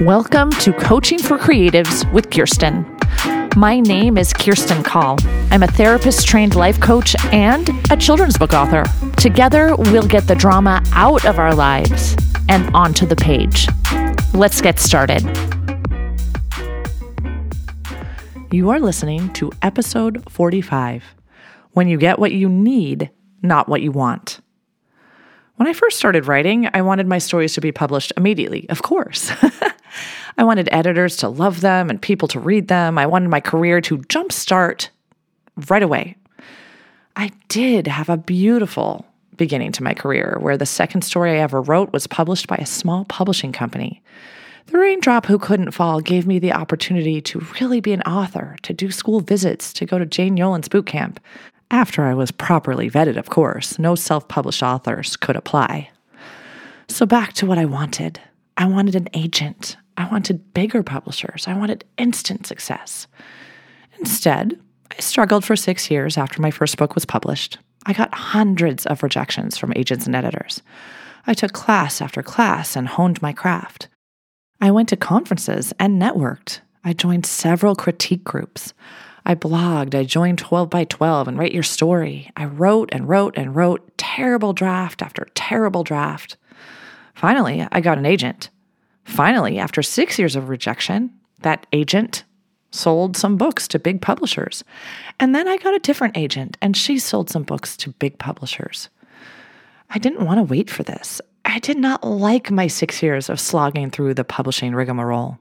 Welcome to Coaching for Creatives with Kirsti. My name is Kirsti Call. I'm a therapist trained life coach and a children's book author. Together, we'll get the drama out of our lives and onto the page. Let's get started. You are listening to episode 45 When You Get What You Need, Not What You Want. When I first started writing, I wanted my stories to be published immediately, of course. I wanted editors to love them and people to read them. I wanted my career to jumpstart right away. I did have a beautiful beginning to my career where the second story I ever wrote was published by a small publishing company. The raindrop who couldn't fall gave me the opportunity to really be an author, to do school visits, to go to Jane Yolen's boot camp. After I was properly vetted, of course, no self published authors could apply. So back to what I wanted. I wanted an agent. I wanted bigger publishers. I wanted instant success. Instead, I struggled for six years after my first book was published. I got hundreds of rejections from agents and editors. I took class after class and honed my craft. I went to conferences and networked. I joined several critique groups. I blogged, I joined 12 by 12 and Write Your Story. I wrote and wrote and wrote terrible draft after terrible draft. Finally, I got an agent. Finally, after six years of rejection, that agent sold some books to big publishers. And then I got a different agent, and she sold some books to big publishers. I didn't want to wait for this. I did not like my six years of slogging through the publishing rigmarole.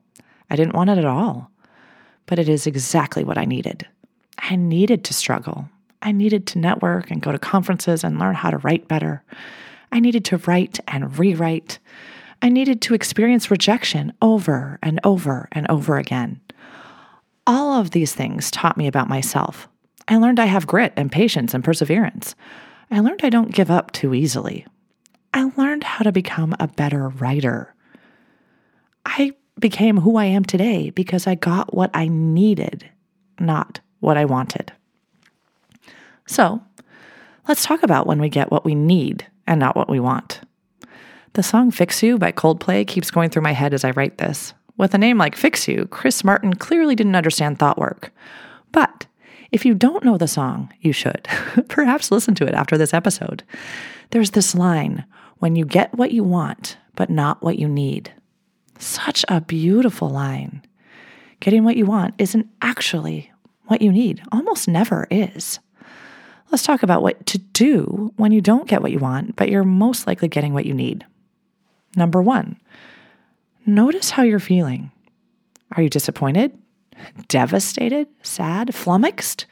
I didn't want it at all. But it is exactly what I needed. I needed to struggle. I needed to network and go to conferences and learn how to write better. I needed to write and rewrite. I needed to experience rejection over and over and over again. All of these things taught me about myself. I learned I have grit and patience and perseverance. I learned I don't give up too easily. I learned how to become a better writer. I became who I am today because I got what I needed, not what I wanted. So, let's talk about when we get what we need and not what we want. The song Fix You by Coldplay keeps going through my head as I write this. With a name like Fix You, Chris Martin clearly didn't understand thought work. But if you don't know the song, you should. Perhaps listen to it after this episode. There's this line when you get what you want, but not what you need. Such a beautiful line. Getting what you want isn't actually what you need, almost never is. Let's talk about what to do when you don't get what you want, but you're most likely getting what you need. Number one, notice how you're feeling. Are you disappointed? Devastated? Sad? Flummoxed?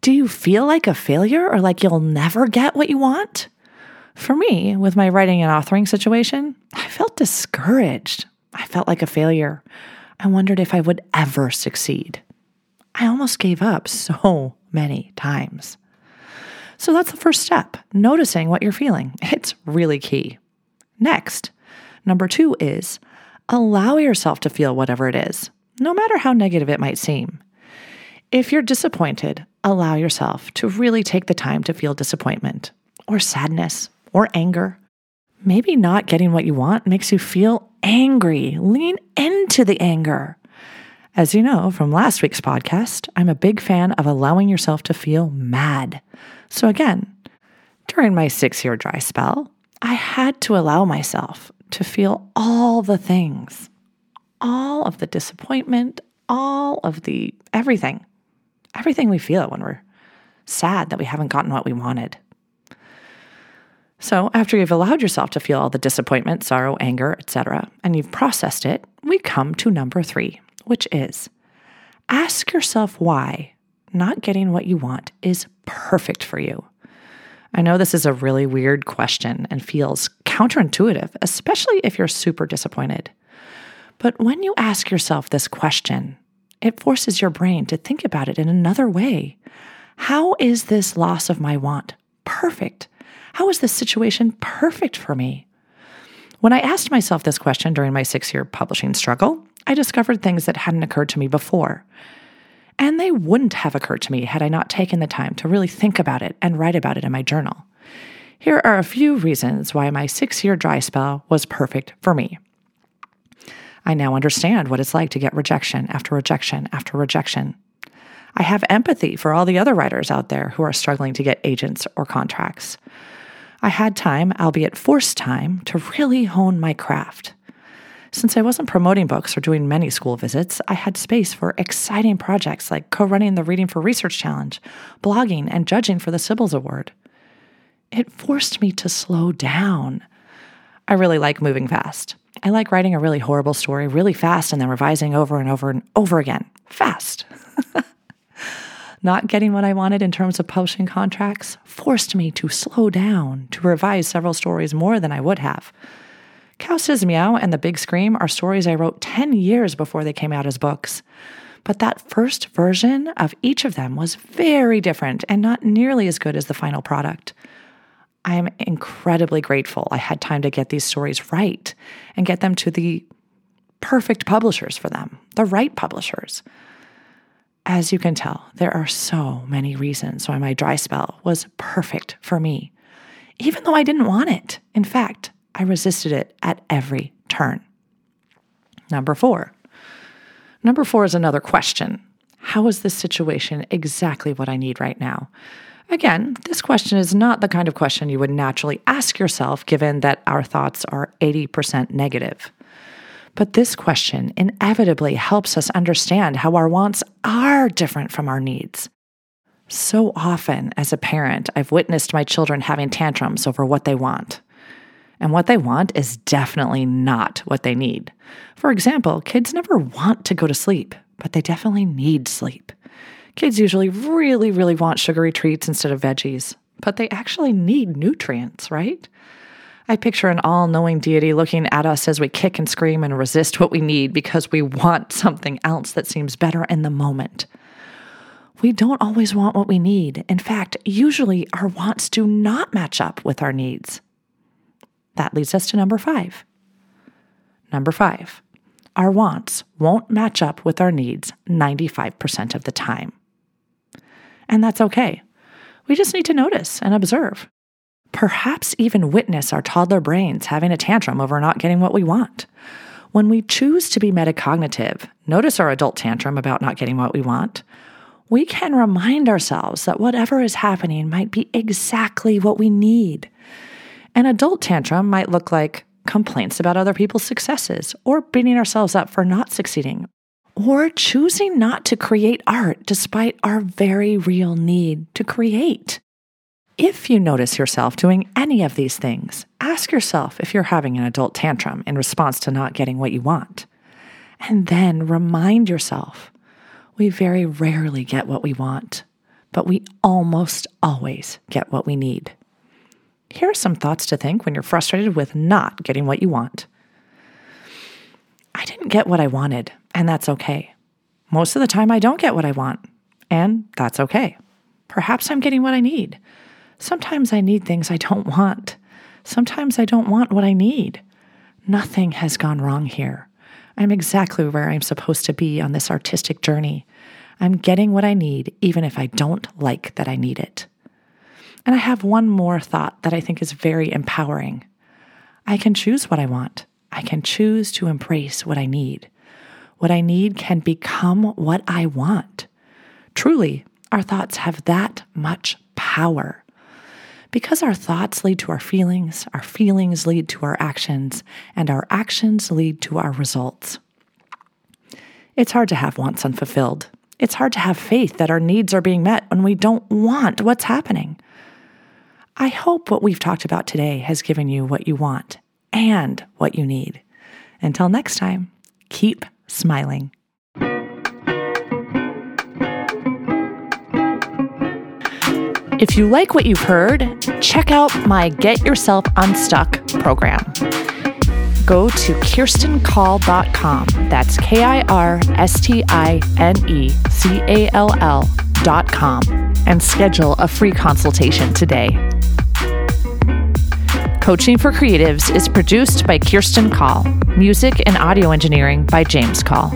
Do you feel like a failure or like you'll never get what you want? For me, with my writing and authoring situation, I felt discouraged. I felt like a failure. I wondered if I would ever succeed. I almost gave up so many times. So that's the first step, noticing what you're feeling. It's really key. Next, number two is allow yourself to feel whatever it is, no matter how negative it might seem. If you're disappointed, allow yourself to really take the time to feel disappointment or sadness or anger. Maybe not getting what you want makes you feel angry. Lean into the anger. As you know from last week's podcast, I'm a big fan of allowing yourself to feel mad. So, again, during my six year dry spell, I had to allow myself to feel all the things, all of the disappointment, all of the everything, everything we feel when we're sad that we haven't gotten what we wanted. So, after you've allowed yourself to feel all the disappointment, sorrow, anger, etc., and you've processed it, we come to number three, which is ask yourself why not getting what you want is perfect for you. I know this is a really weird question and feels counterintuitive, especially if you're super disappointed. But when you ask yourself this question, it forces your brain to think about it in another way. How is this loss of my want perfect? How is this situation perfect for me? When I asked myself this question during my six year publishing struggle, I discovered things that hadn't occurred to me before. And they wouldn't have occurred to me had I not taken the time to really think about it and write about it in my journal. Here are a few reasons why my six year dry spell was perfect for me. I now understand what it's like to get rejection after rejection after rejection. I have empathy for all the other writers out there who are struggling to get agents or contracts. I had time, albeit forced time, to really hone my craft. Since I wasn't promoting books or doing many school visits, I had space for exciting projects like co running the Reading for Research Challenge, blogging, and judging for the Cybils Award. It forced me to slow down. I really like moving fast. I like writing a really horrible story really fast and then revising over and over and over again. Fast. Not getting what I wanted in terms of publishing contracts forced me to slow down, to revise several stories more than I would have. Cow Says Meow and The Big Scream are stories I wrote 10 years before they came out as books. But that first version of each of them was very different and not nearly as good as the final product. I am incredibly grateful I had time to get these stories right and get them to the perfect publishers for them, the right publishers. As you can tell, there are so many reasons why my dry spell was perfect for me, even though I didn't want it. In fact, I resisted it at every turn. Number four. Number four is another question How is this situation exactly what I need right now? Again, this question is not the kind of question you would naturally ask yourself given that our thoughts are 80% negative. But this question inevitably helps us understand how our wants are different from our needs. So often, as a parent, I've witnessed my children having tantrums over what they want and what they want is definitely not what they need. For example, kids never want to go to sleep, but they definitely need sleep. Kids usually really, really want sugary treats instead of veggies, but they actually need nutrients, right? I picture an all knowing deity looking at us as we kick and scream and resist what we need because we want something else that seems better in the moment. We don't always want what we need. In fact, usually our wants do not match up with our needs. That leads us to number five. Number five, our wants won't match up with our needs 95% of the time. And that's okay. We just need to notice and observe. Perhaps even witness our toddler brains having a tantrum over not getting what we want. When we choose to be metacognitive, notice our adult tantrum about not getting what we want, we can remind ourselves that whatever is happening might be exactly what we need an adult tantrum might look like complaints about other people's successes, or beating ourselves up for not succeeding, or choosing not to create art despite our very real need to create. If you notice yourself doing any of these things, ask yourself if you're having an adult tantrum in response to not getting what you want. And then remind yourself we very rarely get what we want, but we almost always get what we need. Here are some thoughts to think when you're frustrated with not getting what you want. I didn't get what I wanted, and that's okay. Most of the time, I don't get what I want, and that's okay. Perhaps I'm getting what I need. Sometimes I need things I don't want. Sometimes I don't want what I need. Nothing has gone wrong here. I'm exactly where I'm supposed to be on this artistic journey. I'm getting what I need, even if I don't like that I need it. And I have one more thought that I think is very empowering. I can choose what I want. I can choose to embrace what I need. What I need can become what I want. Truly, our thoughts have that much power. Because our thoughts lead to our feelings, our feelings lead to our actions, and our actions lead to our results. It's hard to have wants unfulfilled. It's hard to have faith that our needs are being met when we don't want what's happening. I hope what we've talked about today has given you what you want and what you need. Until next time, keep smiling. If you like what you've heard, check out my Get Yourself Unstuck program. Go to kirstenecall.com. That's K I R S T I N E C A L L.com and schedule a free consultation today. Coaching for Creatives is produced by Kirsti Call, music and audio engineering by James Call.